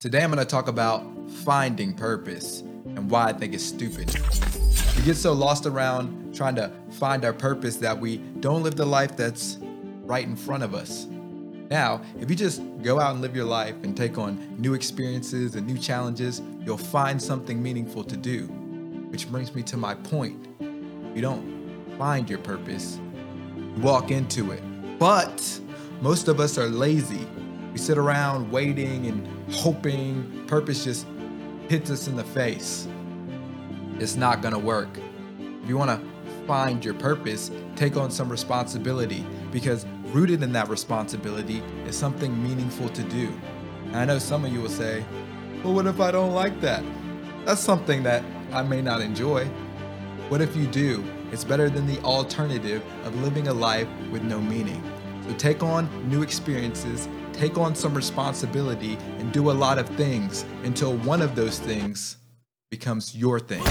Today I'm going to talk about finding purpose and why I think it's stupid. We get so lost around trying to find our purpose that we don't live the life that's right in front of us. Now, if you just go out and live your life and take on new experiences and new challenges, you'll find something meaningful to do. Which brings me to my point. You don't find your purpose, you walk into it. But most of us are lazy we sit around waiting and hoping purpose just hits us in the face. It's not gonna work. If you wanna find your purpose, take on some responsibility because rooted in that responsibility is something meaningful to do. And I know some of you will say, well, what if I don't like that? That's something that I may not enjoy. What if you do? It's better than the alternative of living a life with no meaning. So take on new experiences take on some responsibility and do a lot of things until one of those things becomes your thing.